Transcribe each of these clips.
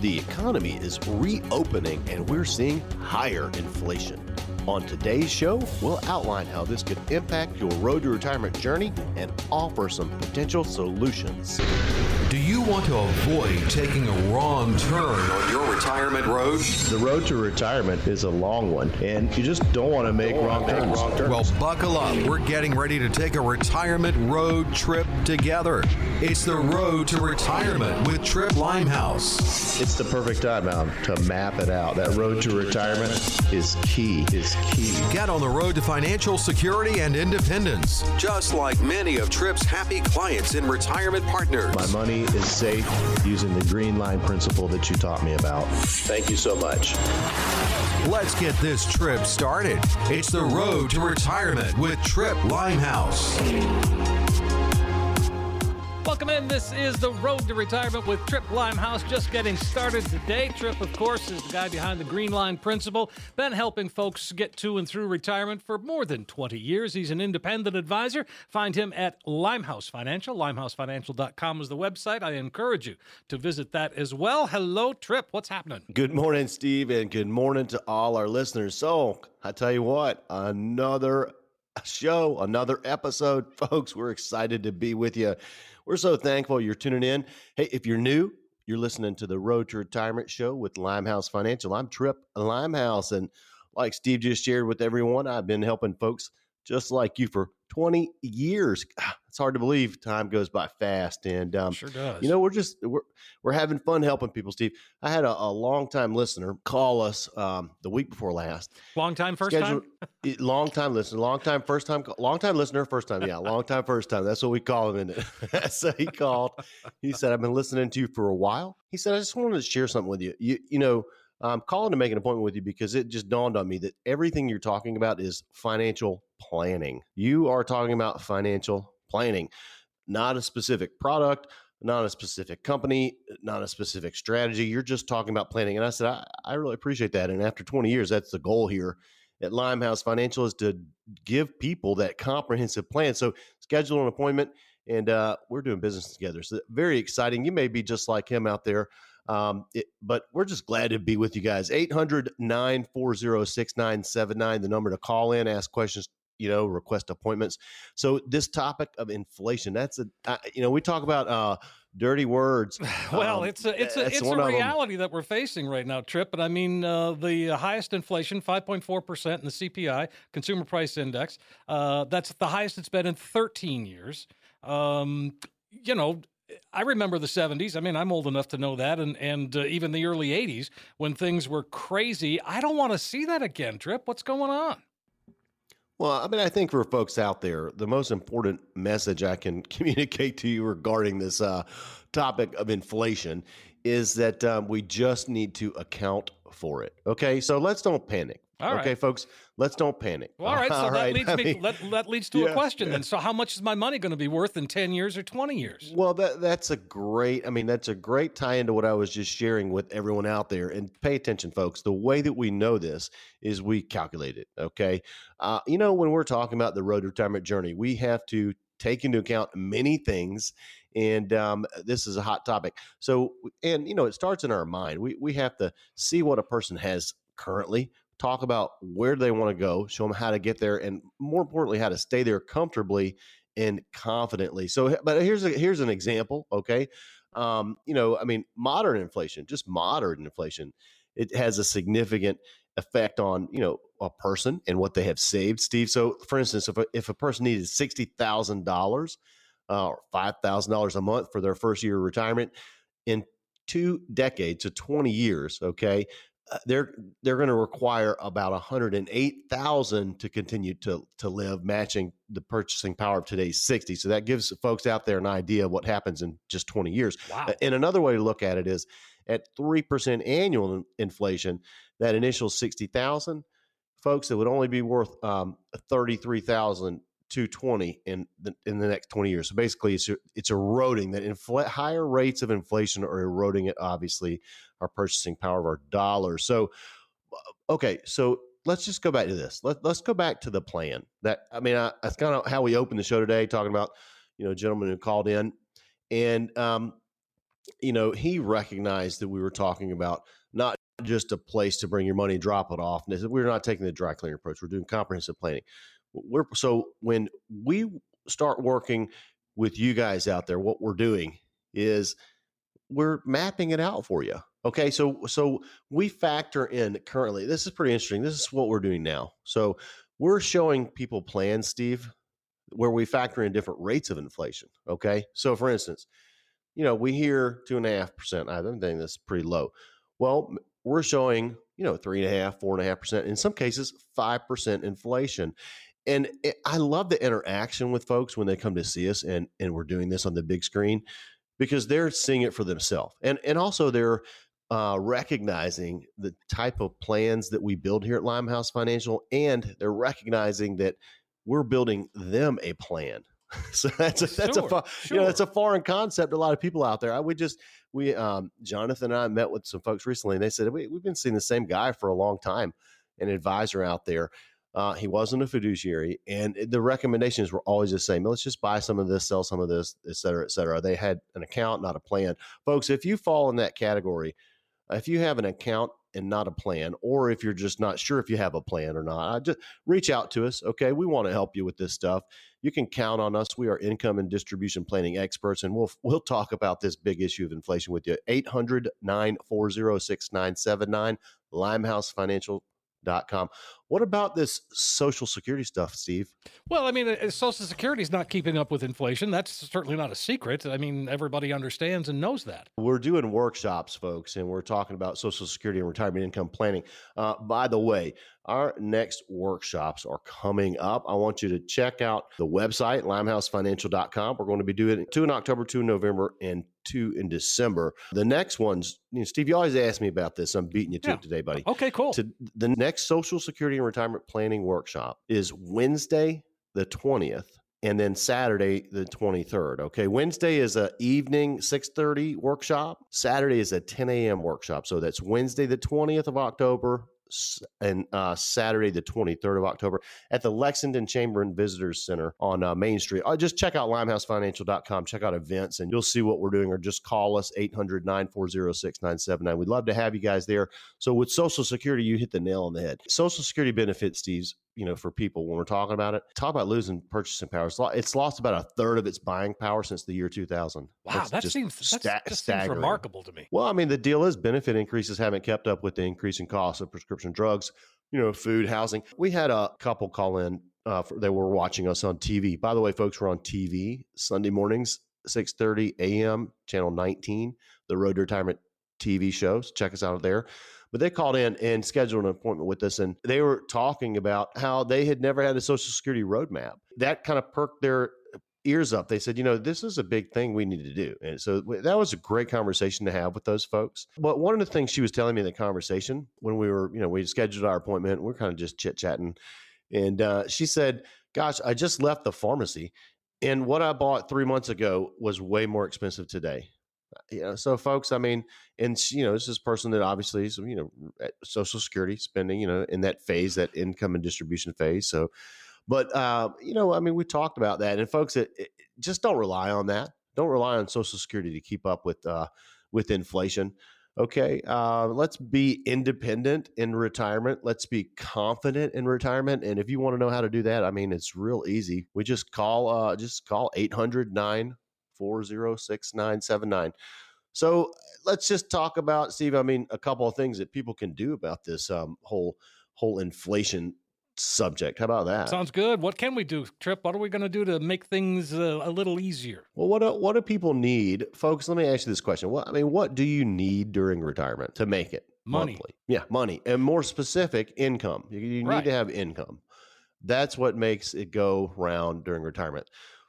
The economy is reopening and we're seeing higher inflation. On today's show, we'll outline how this could impact your road to retirement journey and offer some potential solutions. Do you want to avoid taking a wrong turn on your retirement road? The road to retirement is a long one, and you just don't want to make, wrong, make turns. wrong turns. Well, buckle up. We're getting ready to take a retirement road trip together. It's the road to retirement with Tripp Limehouse. It's the perfect time now to map it out. That road to retirement is key. Is key. Get on the road to financial security and independence, just like many of Tripp's happy clients and retirement partners. My money is safe using the green line principle that you taught me about. Thank you so much. Let's get this trip started. It's the road to retirement with Tripp Limehouse. Welcome in. This is the Road to Retirement with Tripp Limehouse. Just getting started today. Tripp, of course, is the guy behind the Green Line Principle. Been helping folks get to and through retirement for more than 20 years. He's an independent advisor. Find him at Limehouse Financial. LimehouseFinancial.com is the website. I encourage you to visit that as well. Hello, Tripp. What's happening? Good morning, Steve, and good morning to all our listeners. So, I tell you what, another show, another episode, folks. We're excited to be with you. We're so thankful you're tuning in. Hey, if you're new, you're listening to the Road to Retirement Show with Limehouse Financial. I'm Tripp Limehouse, and like Steve just shared with everyone, I've been helping folks just like you for 20 years. It's hard to believe time goes by fast. And um, sure does. You know, we're just we're we're having fun helping people. Steve, I had a, a long time listener call us um, the week before last. Long time, first time. long time listener, long time, first time, long time listener, first time. Yeah, long time, first time. That's what we call him. In it. so he called. He said, "I've been listening to you for a while." He said, "I just wanted to share something with you. You, you know." I'm calling to make an appointment with you because it just dawned on me that everything you're talking about is financial planning. You are talking about financial planning, not a specific product, not a specific company, not a specific strategy. You're just talking about planning. And I said, I, I really appreciate that. And after 20 years, that's the goal here at Limehouse Financial is to give people that comprehensive plan. So schedule an appointment and uh, we're doing business together. So very exciting. You may be just like him out there. Um, it, but we're just glad to be with you guys. 800 940 6979, the number to call in, ask questions, you know, request appointments. So this topic of inflation, that's a, uh, you know, we talk about uh, dirty words. Well, um, it's a it's a it's a reality that we're facing right now, Tripp. But I mean, uh, the highest inflation, five point four percent in the CPI, Consumer Price Index. Uh, that's the highest it's been in thirteen years. Um, you know, I remember the 70s. I mean, I'm old enough to know that, and and uh, even the early 80s when things were crazy. I don't want to see that again, Tripp. What's going on? Well, I mean, I think for folks out there, the most important message I can communicate to you regarding this uh, topic of inflation is that um, we just need to account for it. Okay, so let's don't panic. All okay, right. folks, let's don't panic. Well, all right, so all that right? leads I me mean, that, that leads to yeah, a question yeah. then. So, how much is my money going to be worth in ten years or twenty years? Well, that that's a great. I mean, that's a great tie into what I was just sharing with everyone out there. And pay attention, folks. The way that we know this is we calculate it. Okay, uh, you know, when we're talking about the road to retirement journey, we have to take into account many things and um, this is a hot topic so and you know it starts in our mind we, we have to see what a person has currently talk about where they want to go show them how to get there and more importantly how to stay there comfortably and confidently. So but here's a here's an example okay? Um, you know i mean modern inflation just modern inflation it has a significant effect on you know a person and what they have saved steve. So for instance if a, if a person needed $60000 uh, or $5000 a month for their first year of retirement in two decades to 20 years okay uh, they're they're going to require about 108,000 to continue to to live matching the purchasing power of today's 60 so that gives folks out there an idea of what happens in just 20 years Wow. and another way to look at it is at 3% annual inflation that initial 60,000 folks it would only be worth um 33,220 in the in the next 20 years so basically it's it's eroding that infl- higher rates of inflation are eroding it obviously our purchasing power of our dollars so uh, okay so let's just go back to this Let, let's go back to the plan that i mean I, that's kind of how we opened the show today talking about you know gentlemen who called in and um you know, he recognized that we were talking about not just a place to bring your money, drop it off. And we're not taking the dry cleaning approach. We're doing comprehensive planning. We're so when we start working with you guys out there, what we're doing is we're mapping it out for you. Okay, so so we factor in currently. This is pretty interesting. This is what we're doing now. So we're showing people plans, Steve, where we factor in different rates of inflation. Okay, so for instance, you know we hear two and a half percent. I think that's pretty low. Well, we're showing you know three and a half, four and a half percent. In some cases, five percent inflation. And it, I love the interaction with folks when they come to see us, and and we're doing this on the big screen because they're seeing it for themselves, and and also they're uh, recognizing the type of plans that we build here at Limehouse Financial, and they're recognizing that we're building them a plan. so that's a, that's sure, a sure. you know that's a foreign concept. A lot of people out there. I would just we um, Jonathan and I met with some folks recently, and they said we, we've been seeing the same guy for a long time, an advisor out there. Uh, he wasn't a fiduciary, and the recommendations were always the same. Let's just buy some of this, sell some of this, et cetera, et cetera. They had an account, not a plan. Folks, if you fall in that category, if you have an account and not a plan, or if you're just not sure if you have a plan or not, just reach out to us. Okay, we want to help you with this stuff. You can count on us. We are income and distribution planning experts, and we'll we'll talk about this big issue of inflation with you. 800 940 6979 Limehouse Financial com. What about this Social Security stuff, Steve? Well, I mean, uh, Social Security is not keeping up with inflation. That's certainly not a secret. I mean, everybody understands and knows that. We're doing workshops, folks, and we're talking about Social Security and retirement income planning. Uh, by the way, our next workshops are coming up. I want you to check out the website, limehousefinancial.com. We're going to be doing two in October, two in November, and two in December. The next ones, you know, Steve, you always ask me about this. I'm beating you to yeah. it today, buddy. Okay, cool. To, the next Social Security Retirement Planning Workshop is Wednesday, the 20th and then Saturday the 23rd. Okay, Wednesday is a evening 6:30 workshop. Saturday is a 10 a.m. workshop. So that's Wednesday the 20th of October, and uh, Saturday, the 23rd of October, at the Lexington Chamber and Visitors Center on uh, Main Street. Uh, just check out limehousefinancial.com, check out events, and you'll see what we're doing, or just call us 800 940 6979. We'd love to have you guys there. So, with Social Security, you hit the nail on the head. Social Security benefits, Steve's, you know, for people when we're talking about it. Talk about losing purchasing power. It's lost about a third of its buying power since the year 2000. Wow, that's that seems sta- that seems remarkable to me. Well, I mean, the deal is benefit increases haven't kept up with the increasing costs of prescription drugs, you know, food, housing. We had a couple call in. Uh, for, they were watching us on TV. By the way, folks, we're on TV Sunday mornings, 6:30 a.m. channel 19, the Road to Retirement TV shows. Check us out there. But they called in and scheduled an appointment with us, and they were talking about how they had never had a Social Security roadmap. That kind of perked their ears up. They said, you know, this is a big thing we need to do. And so that was a great conversation to have with those folks. But one of the things she was telling me in the conversation when we were, you know, we scheduled our appointment, we are kind of just chit chatting. And uh, she said, Gosh, I just left the pharmacy. And what I bought three months ago was way more expensive today you know, so folks, I mean, and you know, this is a person that obviously is, you know, social security spending, you know, in that phase, that income and distribution phase. So, but, uh, you know, I mean, we talked about that and folks that just don't rely on that. Don't rely on social security to keep up with, uh, with inflation. Okay. Uh, let's be independent in retirement. Let's be confident in retirement. And if you want to know how to do that, I mean, it's real easy. We just call, uh, just call 800 406979. So let's just talk about, Steve. I mean, a couple of things that people can do about this um, whole whole inflation subject. How about that? Sounds good. What can we do, Tripp? What are we going to do to make things uh, a little easier? Well, what do, what do people need, folks? Let me ask you this question. What I mean, what do you need during retirement to make it money? Monthly? Yeah, money, and more specific, income. You, you need right. to have income. That's what makes it go round during retirement.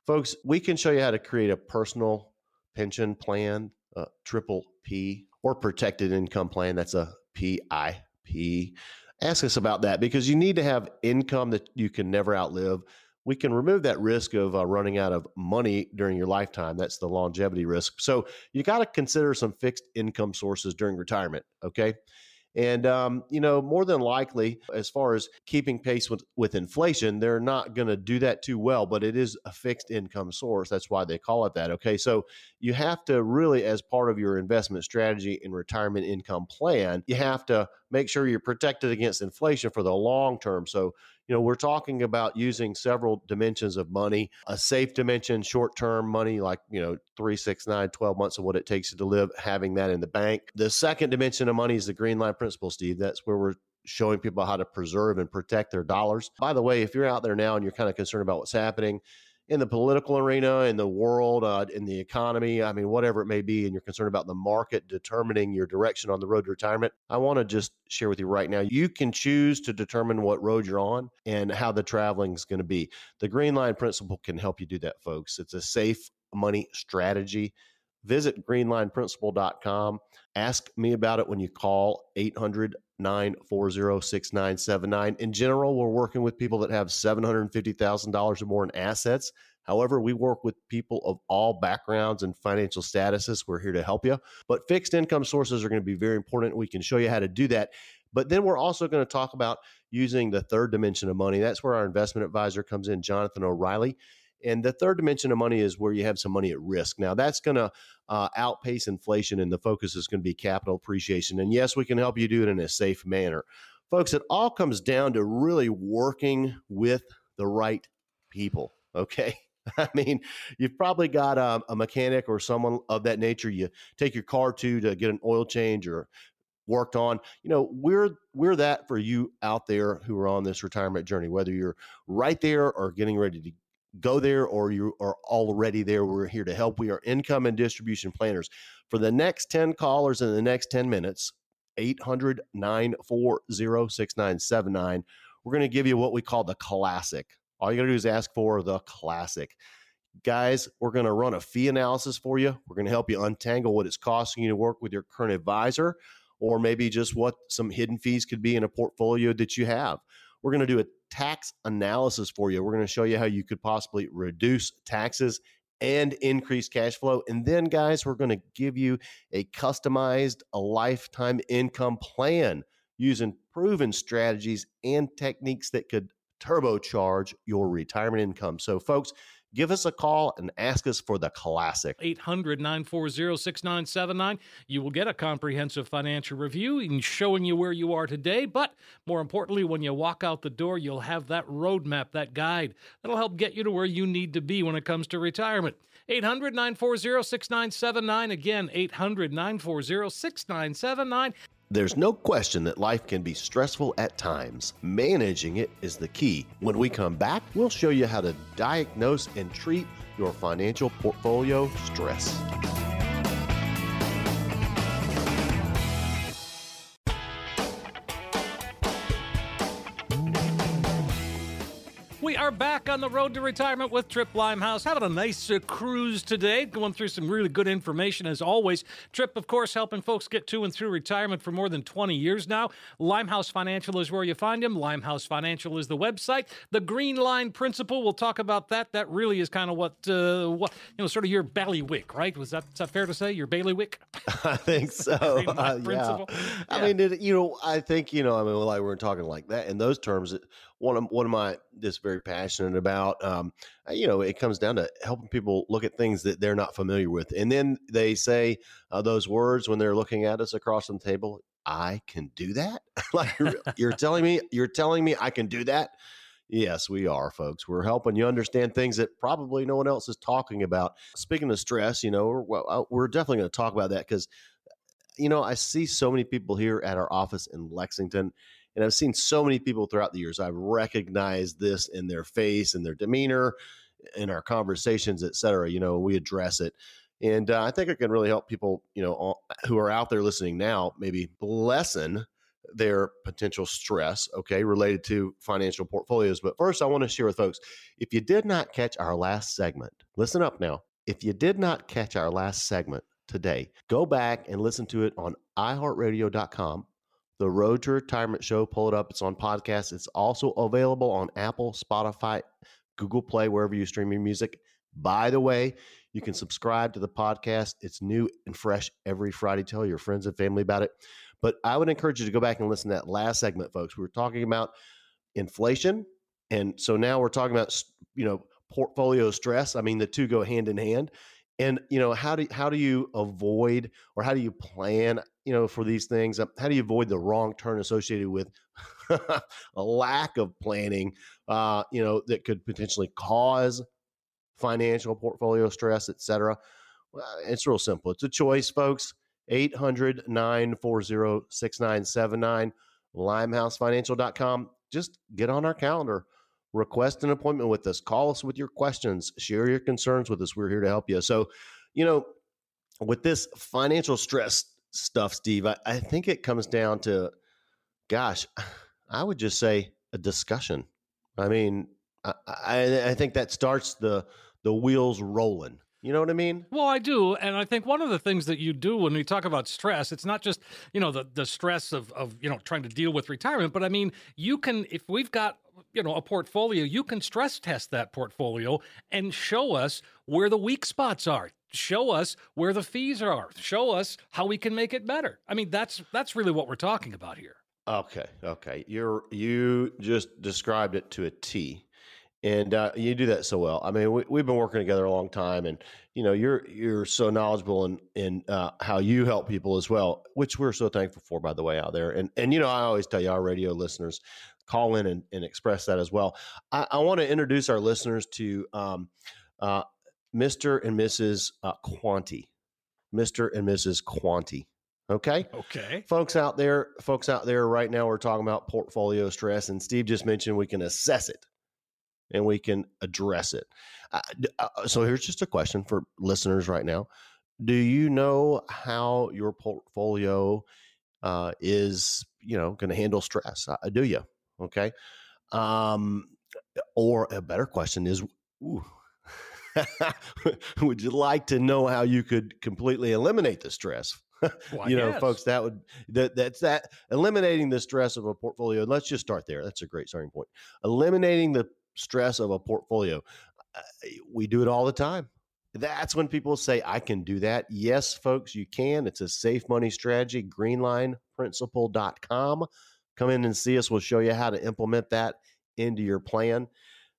Folks, we can show you how to create a personal pension plan, uh, triple P, or protected income plan. That's a PIP. Ask us about that because you need to have income that you can never outlive. We can remove that risk of uh, running out of money during your lifetime. That's the longevity risk. So you got to consider some fixed income sources during retirement. Okay. And, um, you know, more than likely, as far as keeping pace with, with inflation, they're not going to do that too well, but it is a fixed income source. That's why they call it that. Okay. So you have to really, as part of your investment strategy and retirement income plan, you have to make sure you're protected against inflation for the long term. So, you know, we're talking about using several dimensions of money, a safe dimension, short term money, like, you know, three, six, nine, 12 months of what it takes to live, having that in the bank. The second dimension of money is the green line principle, Steve. That's where we're showing people how to preserve and protect their dollars. By the way, if you're out there now and you're kind of concerned about what's happening, in the political arena, in the world, uh, in the economy, I mean, whatever it may be, and you're concerned about the market determining your direction on the road to retirement, I want to just share with you right now you can choose to determine what road you're on and how the traveling is going to be. The Green Line Principle can help you do that, folks. It's a safe money strategy. Visit greenlineprinciple.com. Ask me about it when you call 800 940 6979. In general, we're working with people that have $750,000 or more in assets. However, we work with people of all backgrounds and financial statuses. We're here to help you. But fixed income sources are going to be very important. We can show you how to do that. But then we're also going to talk about using the third dimension of money. That's where our investment advisor comes in, Jonathan O'Reilly. And the third dimension of money is where you have some money at risk. Now, that's going to uh, outpace inflation, and the focus is going to be capital appreciation. And yes, we can help you do it in a safe manner. Folks, it all comes down to really working with the right people. Okay. I mean, you've probably got a, a, mechanic or someone of that nature you take your car to to get an oil change or worked on. You know, we're we're that for you out there who are on this retirement journey, whether you're right there or getting ready to go there or you are already there. We're here to help. We are income and distribution planners. For the next 10 callers in the next 10 minutes, 800 940 6979, we're going to give you what we call the classic. All you got to do is ask for the classic. Guys, we're going to run a fee analysis for you. We're going to help you untangle what it's costing you to work with your current advisor, or maybe just what some hidden fees could be in a portfolio that you have. We're going to do a tax analysis for you. We're going to show you how you could possibly reduce taxes and increase cash flow. And then, guys, we're going to give you a customized, a lifetime income plan using proven strategies and techniques that could turbocharge your retirement income. So, folks, give us a call and ask us for the classic. 800 940 6979. You will get a comprehensive financial review and showing you where you are today. But more importantly, when you walk out the door, you'll have that roadmap, that guide that'll help get you to where you need to be when it comes to retirement. 800 940 6979. Again, 800 940 6979. There's no question that life can be stressful at times. Managing it is the key. When we come back, we'll show you how to diagnose and treat your financial portfolio stress. Are back on the road to retirement with Tripp Limehouse. Having a nice uh, cruise today, going through some really good information as always. Tripp, of course, helping folks get to and through retirement for more than 20 years now. Limehouse Financial is where you find him. Limehouse Financial is the website. The Green Line Principle, we'll talk about that. That really is kind of what, uh, what you know, sort of your bailiwick, right? Was that, is that fair to say? Your bailiwick? I think so. uh, yeah. yeah. I mean, it, you know, I think, you know, I mean, like we're talking like that in those terms, it, one of one of my just very passionate about. Um, you know, it comes down to helping people look at things that they're not familiar with, and then they say uh, those words when they're looking at us across the table. I can do that. like you're, you're telling me, you're telling me I can do that. Yes, we are, folks. We're helping you understand things that probably no one else is talking about. Speaking of stress, you know, we're, uh, we're definitely going to talk about that because, you know, I see so many people here at our office in Lexington, and I've seen so many people throughout the years. I've recognized this in their face and their demeanor, in our conversations, et cetera. You know, we address it. And uh, I think it can really help people, you know, who are out there listening now, maybe lessen their potential stress, okay, related to financial portfolios. But first, I want to share with folks if you did not catch our last segment, listen up now. If you did not catch our last segment today, go back and listen to it on iHeartRadio.com the Road to Retirement Show. Pull it up. It's on podcast. It's also available on Apple, Spotify, Google Play, wherever you stream your music. By the way, you can subscribe to the podcast. It's new and fresh every Friday. Tell your friends and family about it. But I would encourage you to go back and listen to that last segment, folks. We were talking about inflation. And so now we're talking about, you know, portfolio stress. I mean, the two go hand in hand. And, you know, how do, how do you avoid or how do you plan, you know, for these things? How do you avoid the wrong turn associated with a lack of planning, uh, you know, that could potentially cause financial portfolio stress, et cetera? Well, it's real simple. It's a choice, folks. 800 940 6979, limehousefinancial.com. Just get on our calendar, request an appointment with us, call us with your questions, share your concerns with us. We're here to help you. So, you know, with this financial stress stuff, Steve, I, I think it comes down to, gosh, I would just say a discussion. I mean, I, I, I think that starts the the wheels rolling. You know what I mean? Well, I do. And I think one of the things that you do when we talk about stress, it's not just, you know, the, the stress of, of, you know, trying to deal with retirement, but I mean, you can, if we've got, you know, a portfolio, you can stress test that portfolio and show us where the weak spots are. Show us where the fees are. Show us how we can make it better. I mean, that's that's really what we're talking about here. Okay, okay. You're you just described it to a T and uh, you do that so well. I mean, we, have been working together a long time, and you know, you're you're so knowledgeable in in uh, how you help people as well, which we're so thankful for, by the way, out there. And and you know, I always tell you, our radio listeners call in and, and express that as well. I, I want to introduce our listeners to um, uh, Mr. and Mrs. Uh, Quanti, Mr. and Mrs. Quanti. Okay. Okay. Folks out there, folks out there right now, we're talking about portfolio stress, and Steve just mentioned we can assess it and we can address it. Uh, uh, so here's just a question for listeners right now. Do you know how your portfolio uh, is, you know, going to handle stress? Uh, do you? Okay. Um, or a better question is, would you like to know how you could completely eliminate the stress? well, you know, guess. folks, that would that that's that eliminating the stress of a portfolio. Let's just start there. That's a great starting point. Eliminating the stress of a portfolio. Uh, we do it all the time. That's when people say, I can do that. Yes, folks, you can. It's a safe money strategy, greenlineprinciple.com. Come in and see us. We'll show you how to implement that into your plan.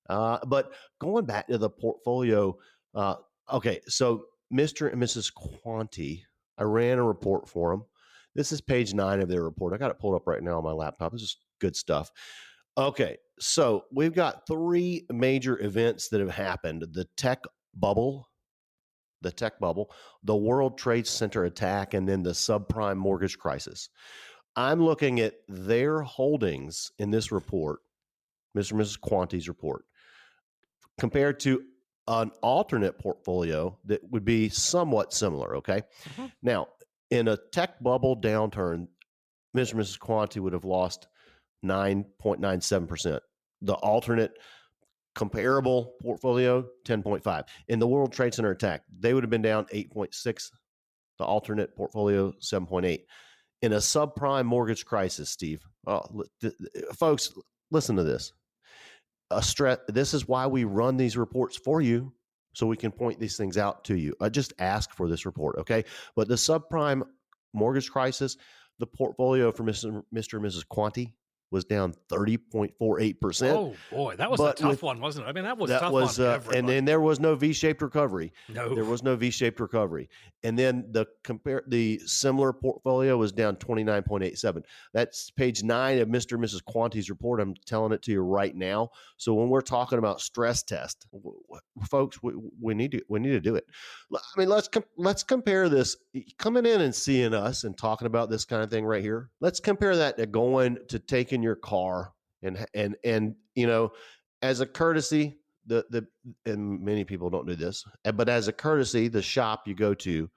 Uh, but going back to the portfolio, uh, okay, so Mr. and Mrs. Quanti, I ran a report for them. This is page nine of their report. I got it pulled up right now on my laptop. This is good stuff. Okay, so we've got three major events that have happened the tech bubble, the tech bubble, the World Trade Center attack, and then the subprime mortgage crisis. I'm looking at their holdings in this report, Mr. and Mrs. Quanti's report, compared to an alternate portfolio that would be somewhat similar. Okay. Mm-hmm. Now, in a tech bubble downturn, Mr. and Mrs. Quanti would have lost 9.97%. The alternate comparable portfolio, 10.5. In the World Trade Center attack, they would have been down 8.6. The alternate portfolio, 7.8. In a subprime mortgage crisis, Steve, uh, oh, th- th- uh, folks, listen to this. A stress. This is why we run these reports for you, so we can point these things out to you. I just ask for this report, okay? But the subprime mortgage crisis, the portfolio for Mr. Mr. and Mrs. Quanti, was down 30.48%. Oh boy, that was but a tough with, one, wasn't it? I mean, that was that was uh, and then there was no V-shaped recovery. No. There was no V-shaped recovery. And then the compare the similar portfolio was down 29.87. That's page 9 of Mr. and Mrs. Quanti's report. I'm telling it to you right now. So when we're talking about stress test, folks, we, we need to we need to do it. I mean, let's com- let's compare this coming in and seeing us and talking about this kind of thing right here. Let's compare that to going to taking in your car and and and you know as a courtesy the the and many people don't do this eh, but as a courtesy the shop you go to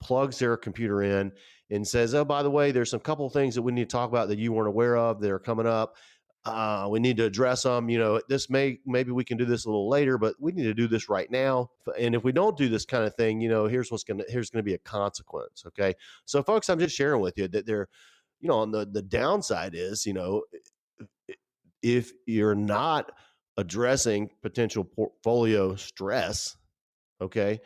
plugs their computer in and says oh by the way there's some couple things that we need to talk about that you weren't aware of that are coming up. Uh, we need to address them you know this may maybe we can do this a little later but we need to do this right now and if we don't do this kind of thing you know here's what's gonna here's gonna be a consequence okay? So folks i'm just sharing with you that there you know, on the the downside is, you know, if you're not addressing potential portfolio stress, okay,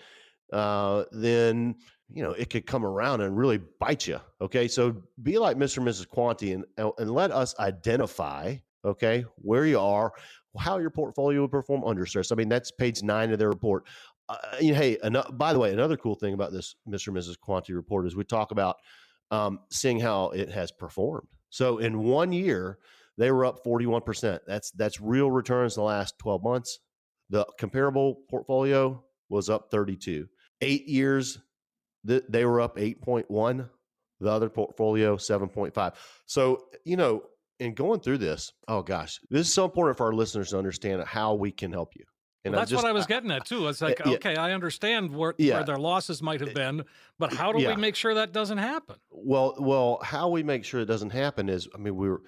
uh, then you know it could come around and really bite you. Okay, so be like Mr. and Mrs. Quanti and and let us identify okay where you are, how your portfolio will perform under stress. I mean that's page nine of their report. Uh, you know, hey, an- by the way, another cool thing about this Mr. and Mrs. Quanti report is we talk about um, seeing how it has performed. So in one year, they were up 41%. That's that's real returns in the last 12 months. The comparable portfolio was up 32. Eight years, th- they were up 8.1. The other portfolio, 7.5. So, you know, in going through this, oh gosh, this is so important for our listeners to understand how we can help you. And well, that's just, what I was getting at too. It's like, yeah, okay, I understand where, yeah. where, their losses might have eh, been, but how do yeah. we make sure that doesn't happen? Well, well, how we make sure it doesn't happen is, I mean, we are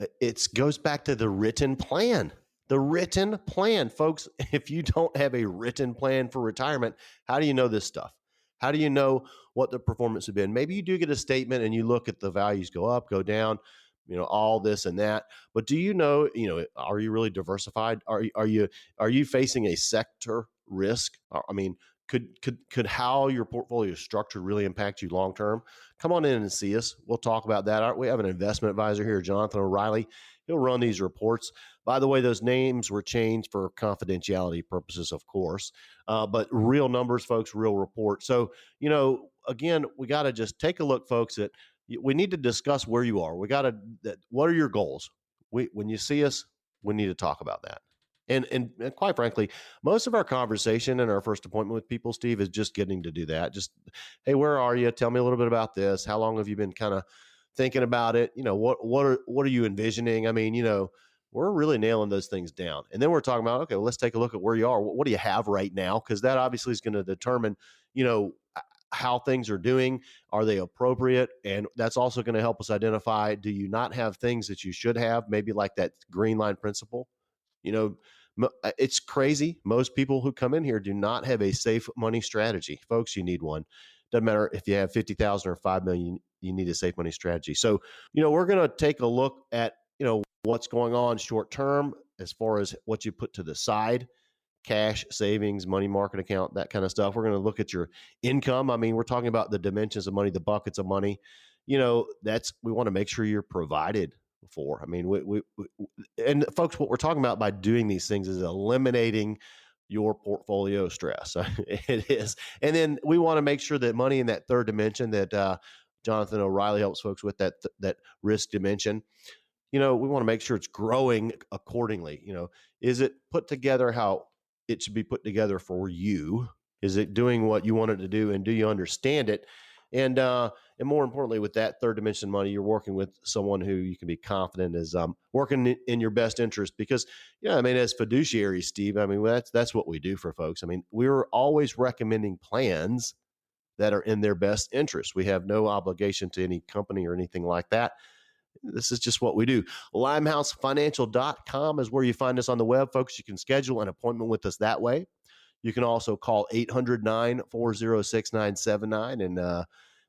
eh, it goes back to the written plan. The written plan, folks. If you don't have a written plan for retirement, how do you know this stuff? How do you know what the performance has been? Maybe you do get a statement and you look at the values go up, go down, you know, all this and that. But do you know, you know, are you really diversified? Are are you are you facing a sector risk? I mean, could could could how your portfolio is structured really impact you long term? Come on in and see us. We'll talk about that. We have an investment advisor here, Jonathan O'Reilly. He'll run these reports. By the way, those names were changed for confidentiality purposes, of course, uh, but real numbers, folks, real report. So you know, again, we got to just take a look, folks. At we need to discuss where you are. We got to. What are your goals? We when you see us, we need to talk about that. And, and, and quite frankly, most of our conversation and our first appointment with people, Steve, is just getting to do that. Just, hey, where are you? Tell me a little bit about this. How long have you been kind of thinking about it? You know, what what are what are you envisioning? I mean, you know, we're really nailing those things down. And then we're talking about, okay, well, let's take a look at where you are. What, what do you have right now? Because that obviously is going to determine, you know, how things are doing. Are they appropriate? And that's also going to help us identify do you not have things that you should have? Maybe like that green line principle. You know, uh, it's crazy. Most people who come in here do not have a safe money strategy. Folks, you need one. Doesn't matter if you have 50,000 or 5 million, you need a safe money strategy. So, you know, we're going to take a look at, you know, what's going on short term as far as what you put to the side cash savings money market account that kind of stuff. We're going to look at your income. I mean we're talking about the dimensions of money the buckets of money. You know that's we want to make sure you're provided for. I mean we, we, we, and folks what we're talking about by doing these things is eliminating your portfolio stress. It is. And then we want to make sure that money in that third dimension that uh, jonathan o'reilly helps folks with that that risk dimension you know we want to make sure it's growing accordingly. You know is it put together how it should be put together for you? Is it doing what you want it to do, and do you understand it? And uh, and more importantly, with that third dimension money, you're working with someone who you can be confident is um, working in your best interest. Because you know, I mean, as fiduciary, Steve, I mean, that's that's what we do for folks. I mean, we're always recommending plans that are in their best interest. We have no obligation to any company or anything like that. This is just what we do. LimeHouseFinancial.com is where you find us on the web, folks. You can schedule an appointment with us that way. You can also call 800 940 and uh,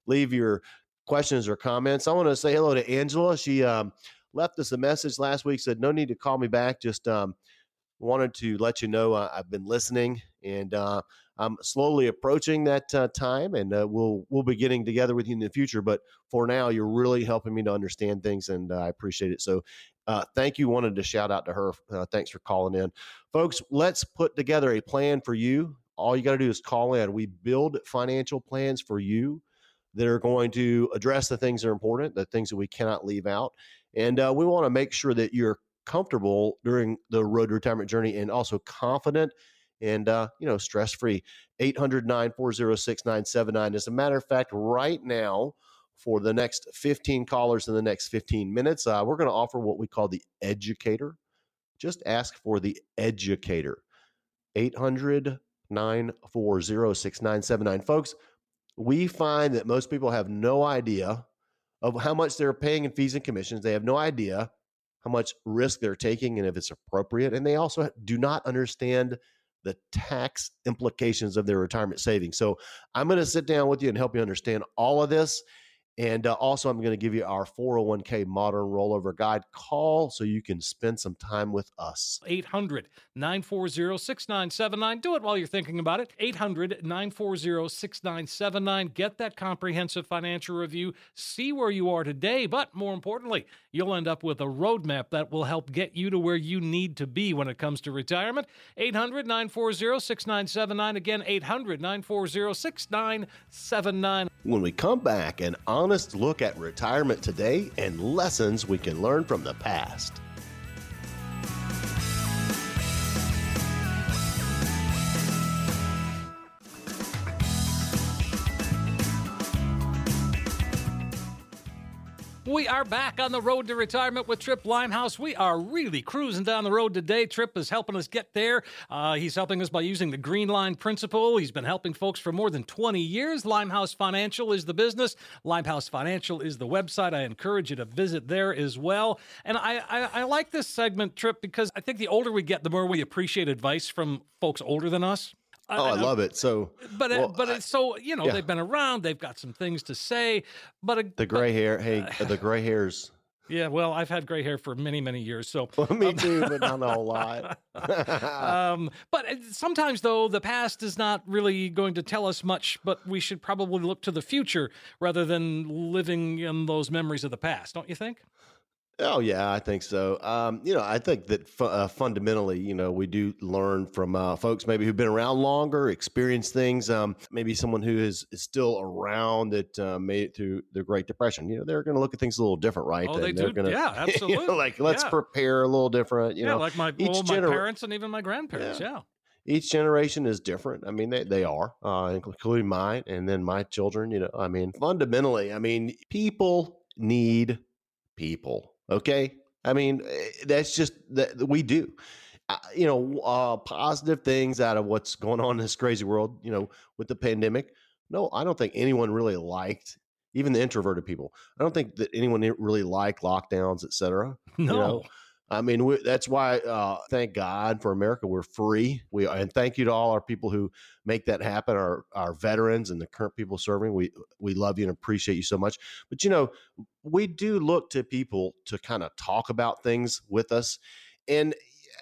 leave your questions or comments. I want to say hello to Angela. She um, left us a message last week, said, No need to call me back. Just um, wanted to let you know uh, I've been listening and uh, I'm slowly approaching that uh, time, and uh, we'll we'll be getting together with you in the future. But for now, you're really helping me to understand things, and uh, I appreciate it. So, uh, thank you. Wanted to shout out to her. Thanks for calling in, folks. Let's put together a plan for you. All you got to do is call in. We build financial plans for you that are going to address the things that are important, the things that we cannot leave out, and uh, we want to make sure that you're comfortable during the road retirement journey and also confident and uh, you know stress free 800-940-6979 as a matter of fact right now for the next 15 callers in the next 15 minutes uh, we're going to offer what we call the educator. Just ask for the educator. 800 940 6979 folks we find that most people have no idea of how much they're paying in fees and commissions. They have no idea how much risk they're taking and if it's appropriate and they also do not understand the tax implications of their retirement savings. So I'm going to sit down with you and help you understand all of this. And uh, also, I'm going to give you our 401k modern rollover guide. Call so you can spend some time with us. 800 940 6979. Do it while you're thinking about it. 800 940 6979. Get that comprehensive financial review. See where you are today. But more importantly, you'll end up with a roadmap that will help get you to where you need to be when it comes to retirement. 800 940 6979. Again, 800 940 6979. When we come back, an honest look at retirement today and lessons we can learn from the past. We are back on the road to retirement with Tripp Limehouse. We are really cruising down the road today. Tripp is helping us get there. Uh, he's helping us by using the Green Line principle. He's been helping folks for more than 20 years. Limehouse Financial is the business. Limehouse Financial is the website. I encourage you to visit there as well. And I, I, I like this segment, Tripp, because I think the older we get, the more we appreciate advice from folks older than us. Oh, I, I love it. So, but well, but it's so you know yeah. they've been around. They've got some things to say. But a, the gray but, hair, hey, uh, the gray hairs. Yeah, well, I've had gray hair for many, many years. So well, me um, too, but not a whole lot. um, but uh, sometimes, though, the past is not really going to tell us much. But we should probably look to the future rather than living in those memories of the past. Don't you think? Oh yeah, I think so. Um, you know, I think that fu- uh, fundamentally, you know, we do learn from uh, folks maybe who've been around longer, experienced things. Um, maybe someone who is, is still around that uh, made it through the Great Depression. You know, they're going to look at things a little different, right? Oh, they and do. Gonna, yeah, absolutely. You know, like let's yeah. prepare a little different. You yeah, know, like my each well, gener- my parents and even my grandparents. yeah. yeah each generation is different. I mean, they, they are, uh, including mine and then my children. You know, I mean, fundamentally, I mean, people need people. Okay. I mean, eh, that's just that we do. Uh, you know, uh, positive things out of what's going on in this crazy world, you know, with the pandemic. No, I don't think anyone really liked, even the introverted people. I don't think that anyone really liked lockdowns, et cetera. No. You know? I mean, we, that's why, uh, thank God for America, we're free. We and thank you to all our people who make that happen. Our our veterans and the current people serving. We we love you and appreciate you so much. But you know, we do look to people to kind of talk about things with us, and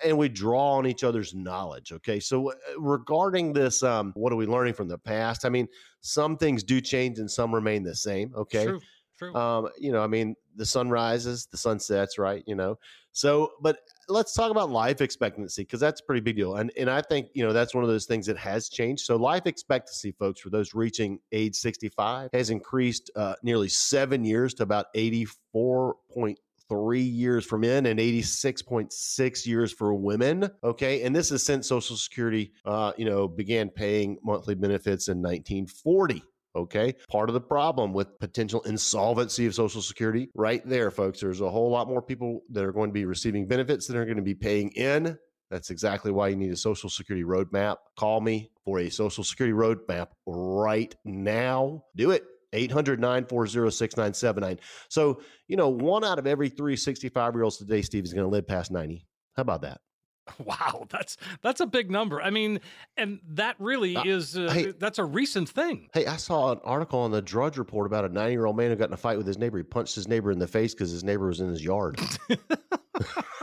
and we draw on each other's knowledge. Okay, so uh, regarding this, um, what are we learning from the past? I mean, some things do change and some remain the same. Okay. True. True. Um, you know, I mean, the sun rises, the sun sets, right? You know, so, but let's talk about life expectancy because that's a pretty big deal. And and I think you know that's one of those things that has changed. So, life expectancy, folks, for those reaching age sixty five, has increased uh, nearly seven years to about eighty four point three years for men and 86.6 years for women. Okay. And this is since Social Security, uh, you know, began paying monthly benefits in 1940. Okay. Part of the problem with potential insolvency of Social Security, right there, folks, there's a whole lot more people that are going to be receiving benefits than are going to be paying in. That's exactly why you need a Social Security roadmap. Call me for a Social Security roadmap right now. Do it. 800 940 6979. So, you know, one out of every three 65 year olds today, Steve, is going to live past 90. How about that? Wow, that's that's a big number. I mean, and that really is uh, hey, that's a recent thing. Hey, I saw an article on the Drudge Report about a 90-year-old man who got in a fight with his neighbor. He punched his neighbor in the face because his neighbor was in his yard.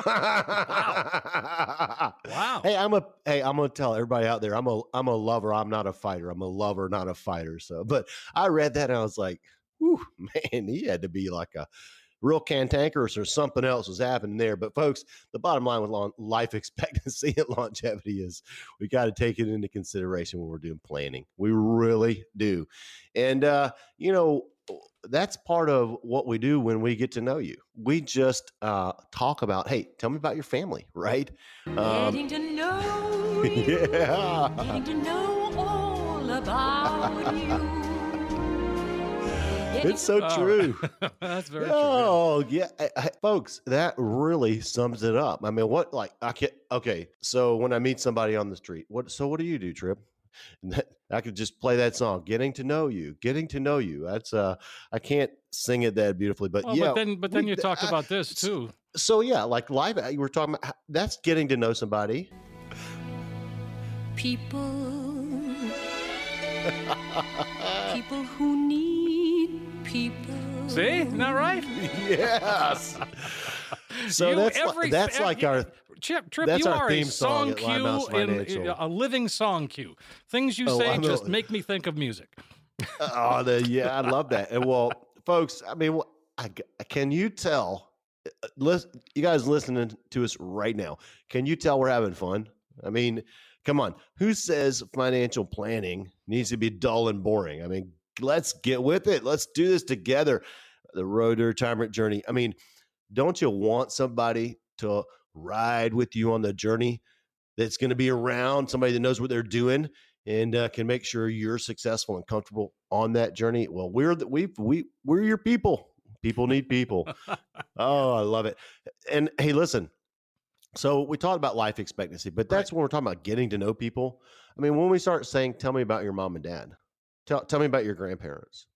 wow. wow. Hey, I'm a hey, I'm gonna tell everybody out there, I'm a I'm a lover. I'm not a fighter. I'm a lover, not a fighter. So, but I read that and I was like, whew, man, he had to be like a real cantankerous or something else was happening there. But folks, the bottom line with long, life expectancy and longevity is we got to take it into consideration when we're doing planning. We really do. And, uh, you know, that's part of what we do when we get to know you. We just uh, talk about, hey, tell me about your family, right? Um, getting to know you. yeah. Getting to know all about you. It's so oh, true. That's very oh, true. yeah, I, I, folks, that really sums it up. I mean, what like I can't. okay. So when I meet somebody on the street, what? So what do you do, Tripp? That, I could just play that song, "Getting to Know You." Getting to know you. That's uh, I can't sing it that beautifully, but well, yeah. But then, but then we, you talked I, about this too. So yeah, like live, you were talking about that's getting to know somebody. People, people who need people. See, not right? yes. So You- that's every- like, that's ev- like our Chip, Tripp, That's you our are theme a song song at Limehouse cue, in, Financial. a living song cue. Things you Oh, say I'm a- just make me think of music. oh, the, yeah, I love that. And well, folks, I mean, wh- I g can you tell? uh, Listen, you guys listening to us right now. Can you tell we're having fun? I mean, come on. Who says financial planning needs to be dull and boring? I mean, let's get with it. Let's do this together. The road to retirement journey. I mean, don't you want somebody to ride with you on the journey that's going to be around, somebody that knows what they're doing and uh, can make sure you're successful and comfortable on that journey? Well, we're the, we we we're your people. People need people. oh, I love it. And hey, listen. So we talked about life expectancy, but that's when we're talking about getting to know people. I mean, when we start saying, "Tell me about your mom and dad," tell tell me about your grandparents.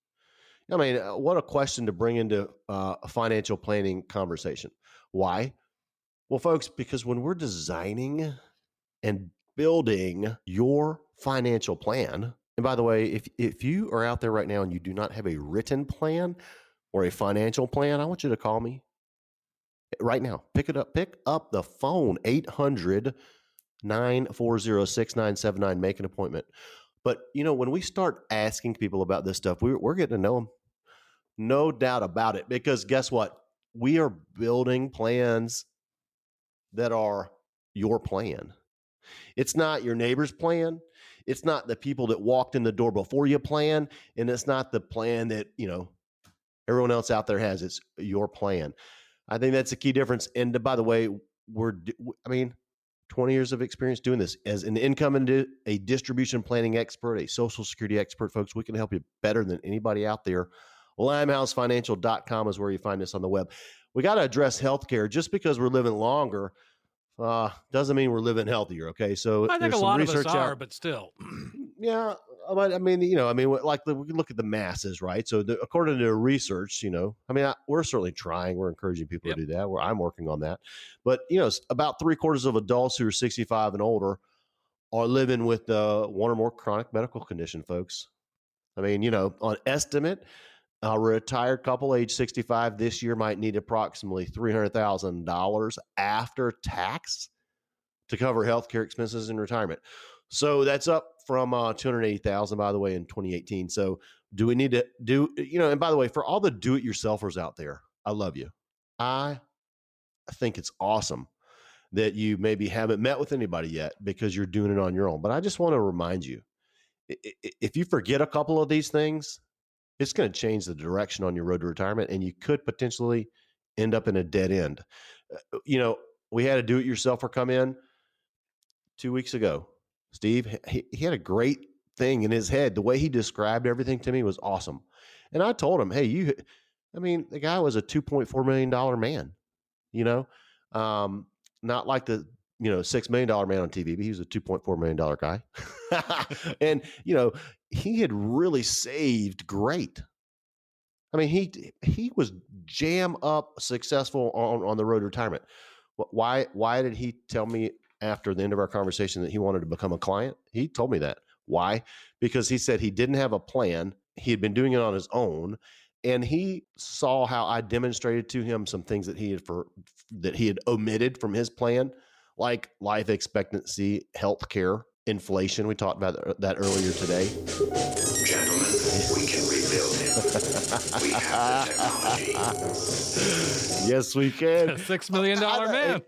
I mean, uh, what a question to bring into uh, a financial planning conversation. Why? Well, folks, because when we're designing and building your financial plan, and by the way, if if you are out there right now and you do not have a written plan or a financial plan, I want you to call me right now. Pick it up. Pick up the phone 800 940 6979. Make an appointment. But, you know, when we start asking people about this stuff, we're, we're getting to know them. No doubt about it. Because guess what? We are building plans that are your plan. It's not your neighbor's plan. It's not the people that walked in the door before you plan. And it's not the plan that, you know, everyone else out there has. It's your plan. I think that's a key difference. And by the way, we're I mean, 20 years of experience doing this as an income and di- a distribution planning expert, a social security expert, folks. We can help you better than anybody out there. LimeHouseFinancial.com is where you find us on the web. We got to address healthcare. Just because we're living longer uh, doesn't mean we're living healthier. Okay, so I think a lot of us are, out- but still. yeah, I mean, you know, I mean, like the, we can look at the masses, right? So, the, according to research, you know, I mean, I, we're certainly trying. We're encouraging people Yep. to do that. We're, I'm working on that. But you know, about three quarters of adults who are 65 and older are living with uh, one or more chronic medical condition, folks. I mean, you know, on estimate, a retired couple age 65 this year might need approximately $300,000 after tax to cover healthcare expenses in retirement. So that's up from uh, 280,000 by the way in 2018. So do we need to do you know and by the way for all the do it yourselfers out there, I love you. I think it's awesome that you maybe haven't met with anybody yet because you're doing it on your own. But I just want to remind you if you forget a couple of these things, it's going to change the direction on your road to retirement and you could potentially end up in a dead end. Uh, You know, we had a do it yourselfer come in two weeks ago. Steve, he, he had a great thing in his head. The way he described everything to me was awesome. And I told him, hey, you, I mean, the guy was a $2.4 million man, you know, um, not like the, you know, $6 million man on TV, but he was a $2.4 million guy. and, you know, he had really saved great. I mean, he he was jam up successful on, on the road to retirement. Why why did he tell me after the end of our conversation that he wanted to become a client? He told me that. Why? Because he said he didn't have a plan. He had been doing it on his own, and he saw how I demonstrated to him some things that he had for that he had omitted from his plan, like life expectancy, health care, inflation. We talked about that earlier today. Gentlemen, we can rebuild him. We have the technology. yes, we can. Six million dollar I- man.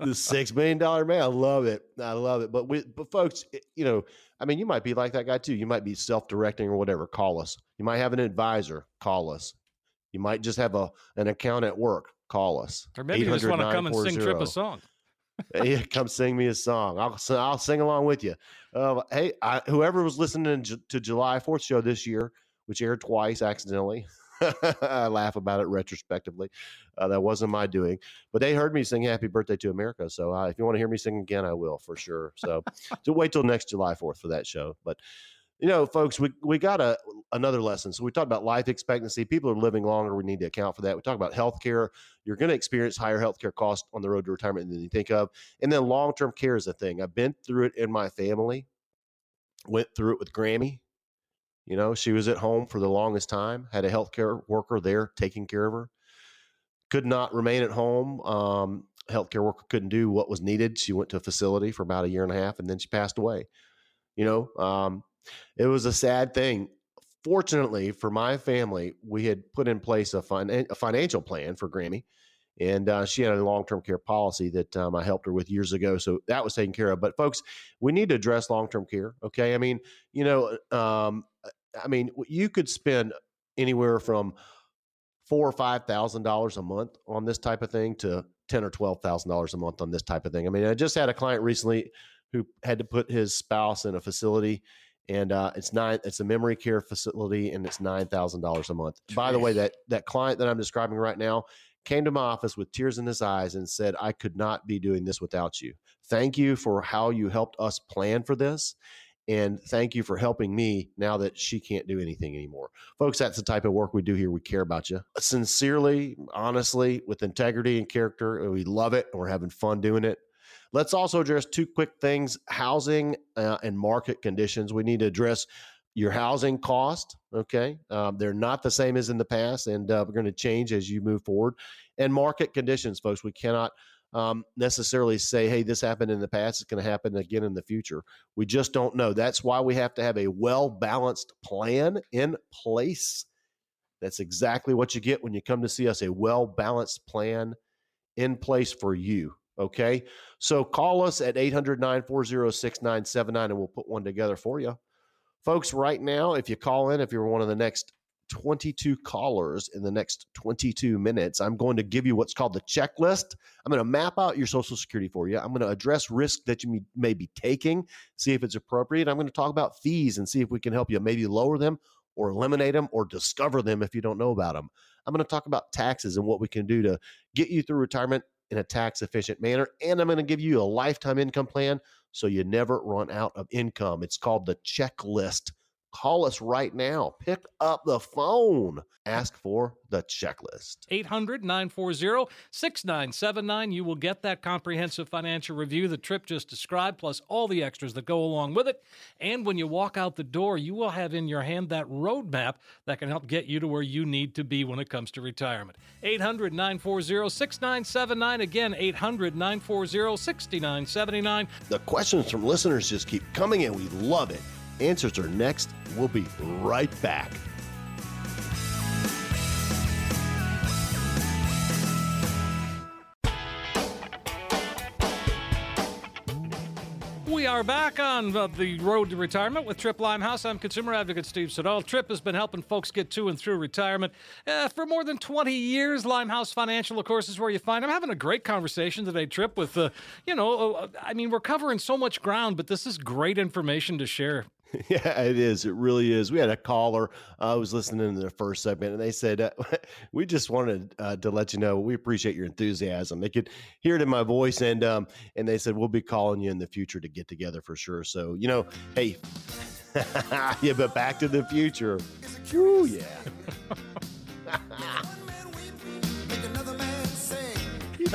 The six million dollar man. I love it. I love it. But we, but folks, it- you know, I mean, you might be like that guy too. You might be self directing or whatever. Call us. You might have an advisor. Call us. You might just have a an account at work. Call us. Or maybe you just want to come and sing Tripp a song. yeah, come sing me a song. I'll I'll sing along with you. Uh, hey, I, whoever was listening to, to July Fourth show this year, which aired twice accidentally, I laugh about it retrospectively. Uh, that wasn't my doing, but they heard me sing "Happy Birthday to America." So uh, if you want to hear me sing again, I will for sure. So, so wait till next July Fourth for that show. But you know, folks, we we got a another lesson. So we talked about life expectancy. People are living longer. We need to account for that. We talk about healthcare. You're going to experience higher healthcare costs on the road to retirement than you think of. And then long term care is a thing. I've been through it in my family. Went through it with Grammy. You know, she was at home for the longest time, had a healthcare worker there taking care of her. Could not remain at home. Um, healthcare worker couldn't do what was needed. She went to a facility for about a year and a half and then she passed away. You know, um, it was a sad thing. Fortunately for my family, we had put in place a, fin- a financial plan for Grammy and uh, she had a long-term care policy that um, I helped her with years ago, so that was taken care of. But folks, we need to address long-term care. Okay, I mean, you know, um, I mean, you could spend anywhere from four or five thousand dollars a month on this type of thing to ten or twelve thousand dollars a month on this type of thing. I mean, I just had a client recently who had to put his spouse in a facility and uh, it's nine. It's a memory care facility, and it's nine thousand dollars a month. Jeez. By the way, that that client that I'm describing right now came to my office with tears in his eyes and said, I could not be doing this without you. Thank you for how you helped us plan for this. And thank you for helping me now that she can't do anything anymore. Folks, that's the type of work we do here. We care about you. Sincerely, honestly, with integrity and character. We love it and we're having fun doing it. Let's also address two quick things housing uh, and market conditions. We need to address your housing cost. Okay. Um, they're not the same as in the past, and uh, we're going to change as you move forward. And market conditions, folks. We cannot um, necessarily say, hey, this happened in the past, it's going to happen again in the future. We just don't know. That's why we have to have a well balanced plan in place. That's exactly what you get when you come to see us a well balanced plan in place for you. Okay. So call us at 800 940 6979 and we'll put one together for you. Folks, right now, if you call in, if you're one of the next 22 callers in the next 22 minutes, I'm going to give you what's called the checklist. I'm going to map out your Social Security for you. I'm going to address risk that you may be taking, see if it's appropriate. I'm going to talk about fees and see if we can help you maybe lower them or eliminate them or discover them if you don't know about them. I'm going to talk about taxes and what we can do to get you through retirement in a tax efficient manner. And I'm going to give you a lifetime income plan so you never run out of income. It's called the checklist. Call us right now. Pick up the phone. Ask for the checklist. 800 940 6979. You will get that comprehensive financial review the Tripp just described, plus all the extras that go along with it. And when you walk out the door, you will have in your hand that roadmap that can help get you to where you need to be when it comes to retirement. 800 940 6979. Again, 800 940 6979. The questions from listeners just keep coming in. We love it. Answers are next. We'll be right back. We are back on the road to retirement with Tripp Limehouse. I'm consumer advocate Steve Siddall. Tripp has been helping folks get to and through retirement uh, for more than 20 years. Limehouse Financial, of course, is where you find. I'm having a great conversation today, Tripp, with, uh, you know, uh, I mean, we're covering so much ground, but this is great information to share. Yeah, it is. It really is. We had a caller uh, was listening to the first segment, and they said, uh, "We just wanted uh, to let you know we appreciate your enthusiasm." They could hear it in my voice, and um, and they said we'll be calling you in the future to get together for sure. So you know, hey, yeah, but Back to the Future, Ooh, yeah.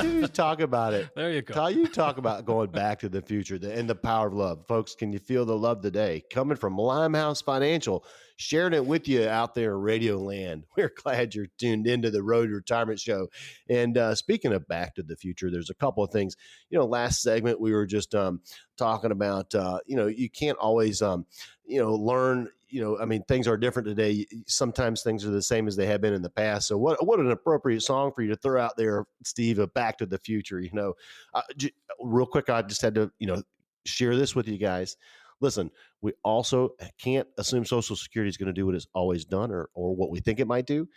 You talk about it. There you go. you talk about going back to the future and the power of love. Folks, can you feel the love today? Coming from Limehouse Financial, sharing it with you out there, Radio Land. We're glad you're tuned into the Road Retirement Show. And uh, speaking of back to the future, there's a couple of things. You know, last segment we were just um, talking about, uh, you know, you can't always, um, you know, learn you know, I mean, things are different today. Sometimes things are the same as they have been in the past. So, what what an appropriate song for you to throw out there, Steve? A Back to the Future. You know, uh, j- real quick, I just had to you know share this with you guys. Listen, we also can't assume Social Security is going to do what it's always done or or what we think it might do.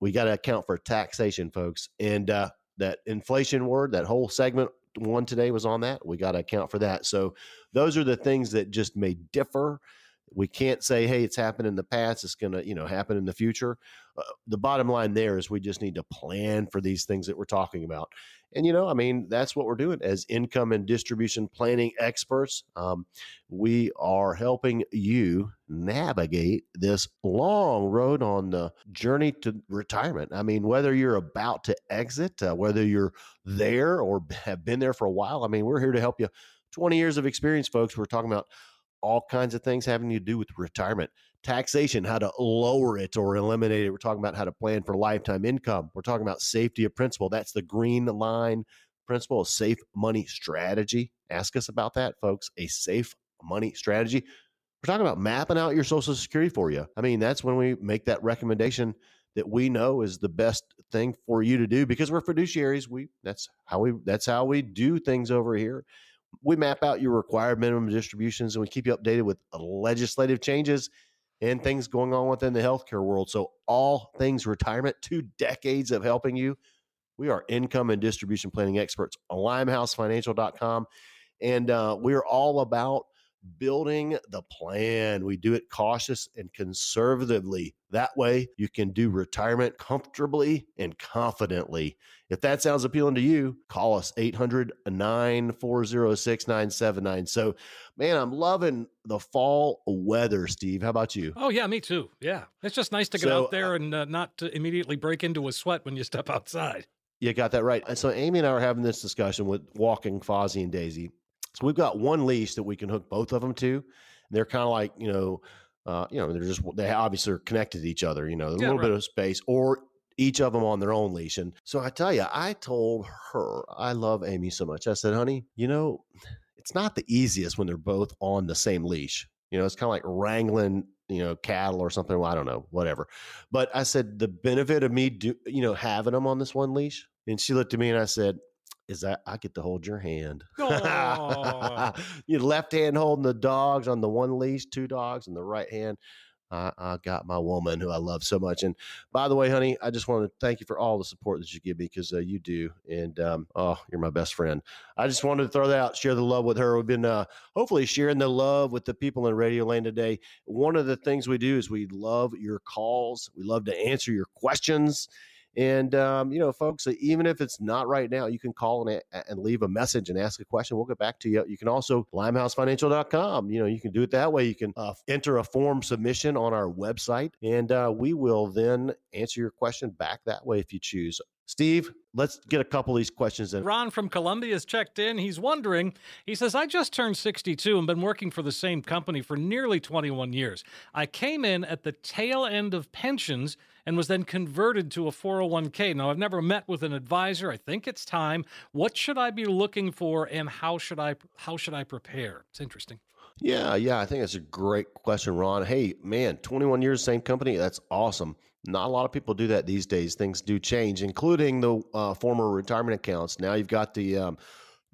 We got to account for taxation, folks, and uh, that inflation word. That whole segment one today was on that. We got to account for that. So, those are the things that just may differ we can't say, hey, it's happened in the past. It's going to, you know, happen in the future. Uh, the bottom line there is we just need to plan for these things that we're talking about. And, you know, I mean, that's what we're doing as income and distribution planning experts. Um, we are helping you navigate this long road on the journey to retirement. I mean, whether you're about to exit, uh, whether you're there or have been there for a while, I mean, we're here to help you. 20 years of experience, folks. We're talking about all kinds of things having to do with retirement taxation, how to lower it or eliminate it. We're talking about how to plan for lifetime income. We're talking about safety of principal. That's the green line principle, a safe money strategy. Ask us about that, folks. A safe money strategy. We're talking about mapping out your social security for you. I mean, that's when we make that recommendation that we know is the best thing for you to do because we're fiduciaries. We that's how we that's how we do things over here. We map out your required minimum distributions and we keep you updated with legislative changes and things going on within the healthcare world. So all things retirement, two decades of helping you. We are income and distribution planning experts on limehousefinancial.com. And uh, we're all about building the plan. We do it cautious and conservatively. That way, you can do retirement comfortably and confidently. If that sounds appealing to you, call us 800 940 6979. So, man, I'm loving the fall weather, Steve. How about you? Oh, yeah, me too. Yeah. It's just nice to get so, out there and uh, not to immediately break into a sweat when you step outside. You got that right. So, Amy and I were having this discussion with walking Fozzie and Daisy so we've got one leash that we can hook both of them to. They're kind of like, you know, uh, you know, they're just they obviously are connected to each other. You know, a yeah, little right. bit of space, or each of them on their own leash. And so I tell you, I told her I love Amy so much. I said, honey, you know, it's not the easiest when they're both on the same leash. You know, it's kind of like wrangling, you know, cattle or something. Well, I don't know, whatever. But I said the benefit of me, do, you know, having them on this one leash. And she looked at me and I said, is that I get to hold your hand. your left hand holding the dogs on the one leash, two dogs, and the right hand. I, I, got my woman who I love so much. And by the way, honey, I just want to thank you for all the support that you give me because uh, you do. And um, oh, you're my best friend. I just wanted to throw that out, share the love with her. We've been uh, hopefully sharing the love with the people in Radio Land today. One of the things we do is we love your calls. We love to answer your questions. And um, you know, folks, even if it's not right now, you can call and, and leave a message and ask a question. We'll get back to you. You can also limehousefinancial.com. You know, you can do it that way. You can uh, enter a form submission on our website, and uh, we will then answer your question back that way if you choose. Steve, let's get a couple of these questions in. Ron from Columbia has checked in. He's wondering, he says, I just turned 62 and been working for the same company for nearly 21 years. I came in at the tail end of pensions and was then converted to a 401k. Now, I've never met with an advisor. I think it's time. What should I be looking for and how should I how should I prepare? It's interesting. Yeah, yeah, I think that's a great question, Ron. Hey, man, 21 years, same company. That's awesome. Not a lot of people do that these days. Things do change, including the uh, former retirement accounts. Now you've got the um,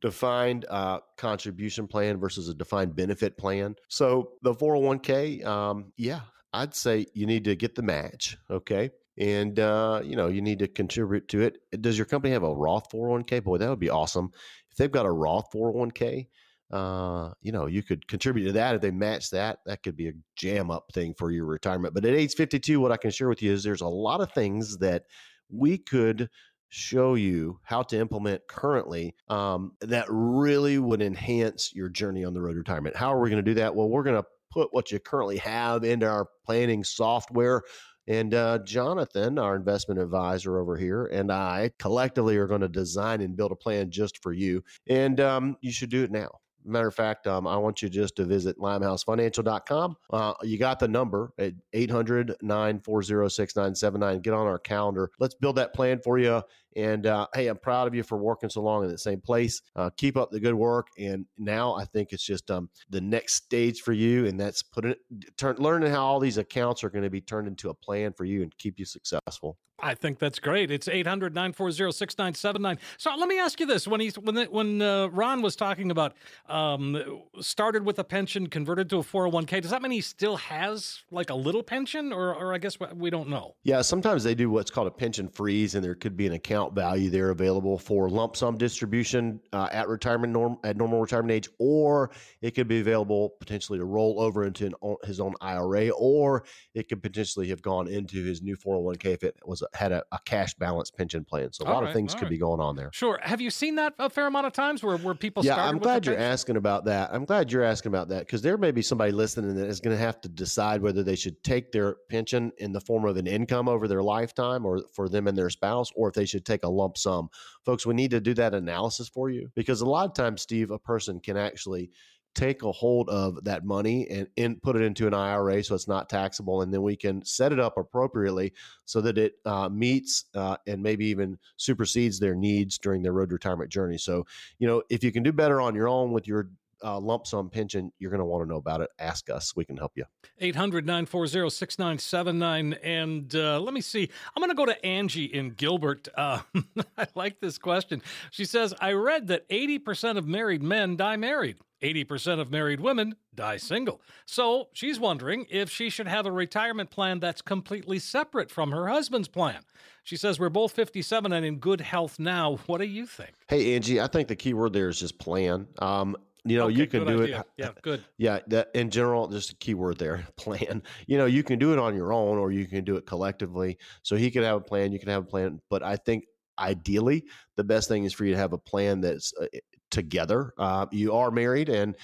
defined uh, contribution plan versus a defined benefit plan. So the 401k, um, yeah, I'd say you need to get the match. Okay. And, uh, you know, you need to contribute to it. Does your company have a Roth 401k? Boy, that would be awesome. If they've got a Roth 401k, uh, you know, you could contribute to that. If they match that, that could be a jam up thing for your retirement. But at age 52, what I can share with you is there's a lot of things that we could show you how to implement currently um, that really would enhance your journey on the road to retirement. How are we going to do that? Well, we're going to put what you currently have into our planning software. And uh, Jonathan, our investment advisor over here, and I collectively are going to design and build a plan just for you. And um, you should do it now. Matter of fact, um, I want you just to visit limehousefinancial.com. Uh, you got the number at 800 940 6979. Get on our calendar. Let's build that plan for you. And uh, hey, I'm proud of you for working so long in the same place. Uh, keep up the good work. And now I think it's just um, the next stage for you, and that's putting turn, learning how all these accounts are going to be turned into a plan for you and keep you successful. I think that's great. It's 800 940 6979. So let me ask you this. When he's when when uh, Ron was talking about um, started with a pension, converted to a 401k, does that mean he still has like a little pension or, or I guess we don't know? Yeah, sometimes they do what's called a pension freeze and there could be an account value there available for lump sum distribution uh, at retirement norm at normal retirement age, or it could be available potentially to roll over into an, his own IRA, or it could potentially have gone into his new 401k if it was had a, a cash balance pension plan. So a all lot right, of things could right. be going on there. Sure. Have you seen that a fair amount of times where, where people yeah, I'm glad you're asking about that. I'm glad you're asking about that because there may be somebody listening that is going to have to decide whether they should take their pension in the form of an income over their lifetime or for them and their spouse, or if they should take a lump sum. Folks, we need to do that analysis for you because a lot of times, Steve, a person can actually take a hold of that money and, and put it into an IRA so it's not taxable. And then we can set it up appropriately so that it uh, meets uh, and maybe even supersedes their needs during their road retirement journey. So, you know, if you can do better on your own with your uh, lump sum pension, you're going to want to know about it. Ask us. We can help you. 800 940 6979. And uh, let me see. I'm going to go to Angie in Gilbert. Uh, I like this question. She says, I read that 80% of married men die married. 80% of married women die single. So she's wondering if she should have a retirement plan that's completely separate from her husband's plan. She says, We're both 57 and in good health now. What do you think? Hey, Angie, I think the key word there is just plan. Um, you know, Okay, you can do idea. it. Yeah, good. Yeah, that in general, just a key word there, plan. You know, you can do it on your own or you can do it collectively. So he can have a plan, you can have a plan. But I think ideally, the best thing is for you to have a plan that's uh, together. Uh, you are married and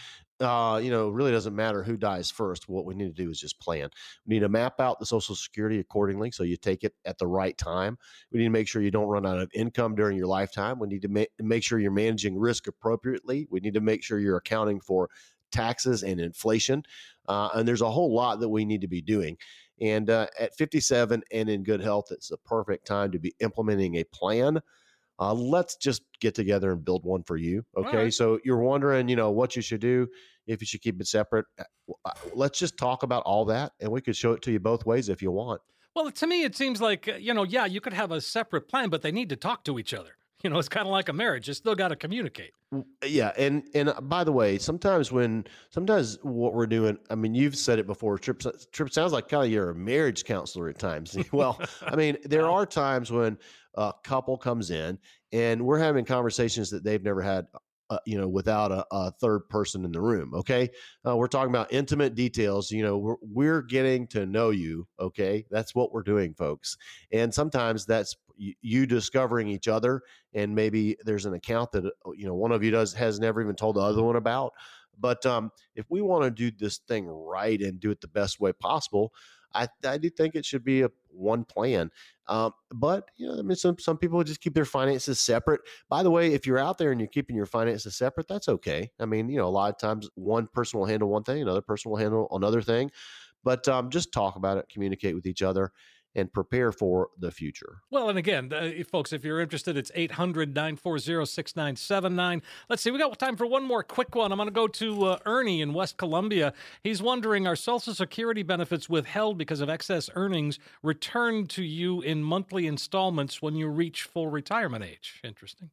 uh, you know, it really doesn't matter who dies first. What we need to do is just plan. We need to map out the Social Security accordingly, so you take it at the right time. We need to make sure you don't run out of income during your lifetime. We need to ma- make sure you're managing risk appropriately. We need to make sure you're accounting for taxes and inflation. Uh, and there's a whole lot that we need to be doing. And uh, at 57 and in good health, it's the perfect time to be implementing a plan. Uh, let's just get together and build one for you. Okay. right. So you're wondering, you know, what you should do, if you should keep it separate. Uh, uh, Let's just talk about all that and we could show it to you both ways if you want. Well, to me, it seems like, uh, you know, yeah, you could have a separate plan, but they need to talk to each other. You know, it's kind of like a marriage. You still got to communicate. Yeah, and and uh, by the way, sometimes when sometimes what we're doing, I mean, you've said it before. Tripp Tripp sounds like kind of you're a marriage counselor at times. well, I mean, there are times when a couple comes in and we're having conversations that they've never had. Uh, you know, without a, a third person in the room. Okay, uh, we're talking about intimate details. You know, we're we're getting to know you. Okay, that's what we're doing, folks. And sometimes that's you discovering each other and maybe there's an account that uh, you know one of you does has never even told the other one about but um, if we want to do this thing right and do it the best way possible i, I do think it should be a one plan um, but you know i mean some, some people just keep their finances separate. By the way if you're out there and you're keeping your finances separate that's okay. I mean you know a lot of times one person will handle one thing another person will handle another thing but um, just talk about it communicate with each other and prepare for the future Well, and again, uh, folks, if you're interested, it's 800 940 6979. Let's see, we got time for one more quick one. I'm going to go to uh, Ernie in West Columbia. He's wondering Are Social Security benefits withheld because of excess earnings returned to you in monthly installments when you reach full retirement age? Interesting.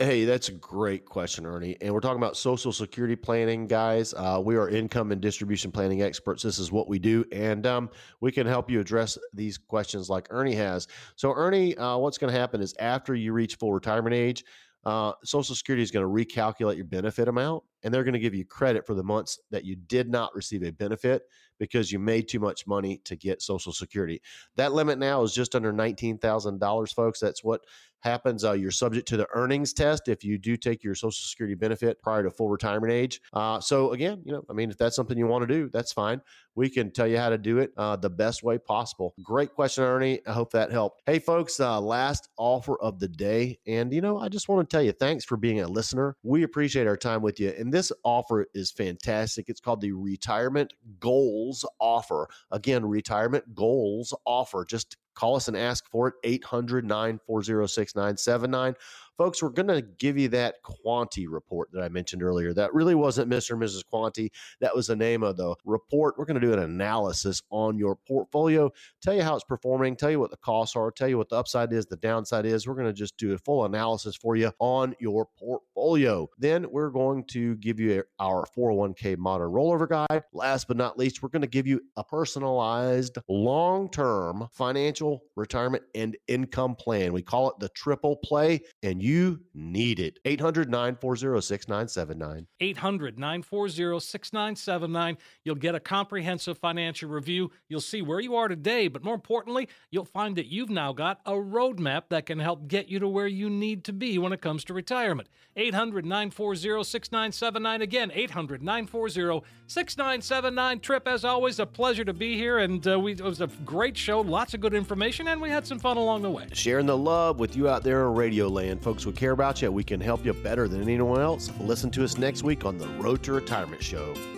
Hey, that's a great question, Ernie. And we're talking about Social Security planning, guys. Uh, we are income and distribution planning experts. This is what we do, and um, we can help you address these questions like Ernie has. So, Ernie, uh, what's going to happen is after you reach full retirement age, uh, Social Security is going to recalculate your benefit amount, and they're going to give you credit for the months that you did not receive a benefit because you made too much money to get Social Security. That limit now is just under $19,000, folks. That's what happens. Uh, you're subject to the earnings test if you do take your Social Security benefit prior to full retirement age. Uh, so again, you know, I mean, if that's something you want to do, that's fine. We can tell you how to do it uh, the best way possible. Great question, Ernie. I hope that helped. Hey, folks, uh, last offer of the day, and you know, I just want to tell you thanks for being a listener. We appreciate our time with you, and this offer is fantastic. It's called the Retirement Goals Offer. Again, Retirement Goals Offer. Just call us and ask for it 800 940 6979 folks we're going to give you that Kwanti report that i mentioned earlier. That really wasn't mr and mrs Kwanti. That was the name of the report. We're going to do an analysis on your portfolio tell you how it's performing tell you what the costs are tell you what the upside is the downside is. We're going to just do a full analysis for you on your portfolio. Then we're going to give you our 401k modern rollover guide. Last but not least we're going to give you a personalized long-term financial retirement and income plan. We call it the triple play and you need it 800-940-6979 800 940 6979. You'll get a comprehensive financial review. You'll see where you are today, but more importantly, you'll find that you've now got a roadmap that can help get you to where you need to be when it comes to retirement. 800 940 6979. Again, 800 940 6979. Tripp, as always, a pleasure to be here. And uh, we, it was a great show, lots of good information, and we had some fun along the way. sharing the love with you out there in radio land folks folks. We care about you. We can help you better than anyone else. Listen to us next week on the Road to Retirement Show.